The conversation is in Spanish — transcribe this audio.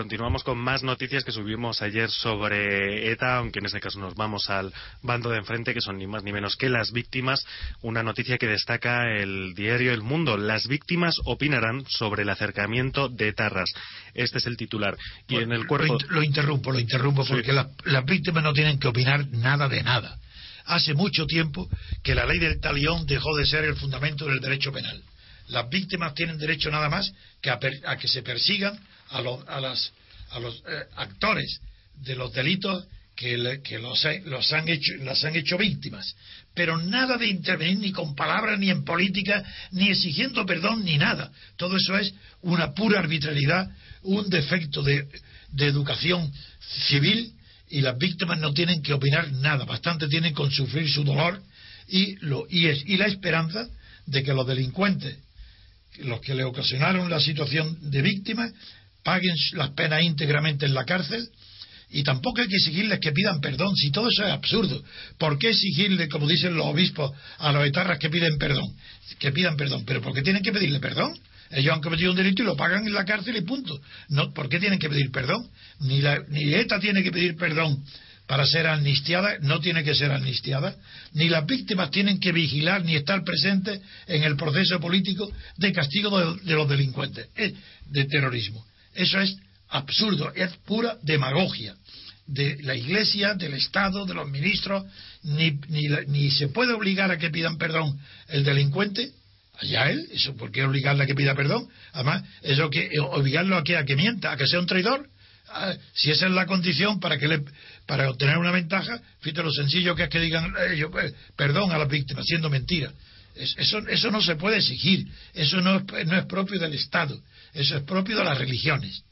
continuamos con más noticias que subimos ayer sobre ETA, aunque en este caso nos vamos al bando de enfrente, que son ni más ni menos que las víctimas. Una noticia que destaca el diario El Mundo. Las víctimas opinarán sobre el acercamiento de Tarras. Este es el titular. Y en el cuerpo... Lo, interrumpo, lo interrumpo, porque las víctimas no tienen que opinar nada de nada. Hace mucho tiempo que la ley del talión dejó de ser el fundamento del derecho penal las víctimas tienen derecho nada más que a, que se persigan a los, a las, a los eh, actores de los delitos que, que los, los, han hecho, las han hecho víctimas. Pero nada de intervenir ni con palabras, ni en política, ni exigiendo perdón, ni nada. Todo eso es una pura arbitrariedad, un defecto de, de educación civil y las víctimas no tienen que opinar nada. Bastante tienen con sufrir su dolor y, lo, y, es, y la esperanza de que los delincuentes los que le ocasionaron la situación de víctima paguen las penas íntegramente en la cárcel y tampoco hay que exigirles que pidan perdón, si todo eso es absurdo. ¿Por qué exigirle, como dicen los obispos, a los etarras que piden perdón? Que pidan perdón, pero ¿por qué tienen que pedirle perdón? Ellos han cometido un delito y lo pagan en la cárcel y punto. No, ¿Por qué tienen que pedir perdón? Ni, la, ni ETA tiene que pedir perdón para ser amnistiada, no tiene que ser amnistiada, ni las víctimas tienen que vigilar ni estar presentes en el proceso político de castigo de, los delincuentes, de terrorismo. Eso es absurdo, es pura demagogia de la Iglesia, del Estado, de los ministros, ni, ni, ni se puede obligar a que pidan perdón el delincuente, allá él, eso, ¿por qué obligarle a que pida perdón? Además, eso que obligarlo a que, a que mienta, a que sea un traidor. Ah, si esa es la condición para que le, para obtener una ventaja, fíjate lo sencillo que es que digan ellos, eh, perdón a las víctimas, siendo mentira. Eso, eso no se puede exigir, eso no es, no es propio del Estado, eso es propio de las religiones.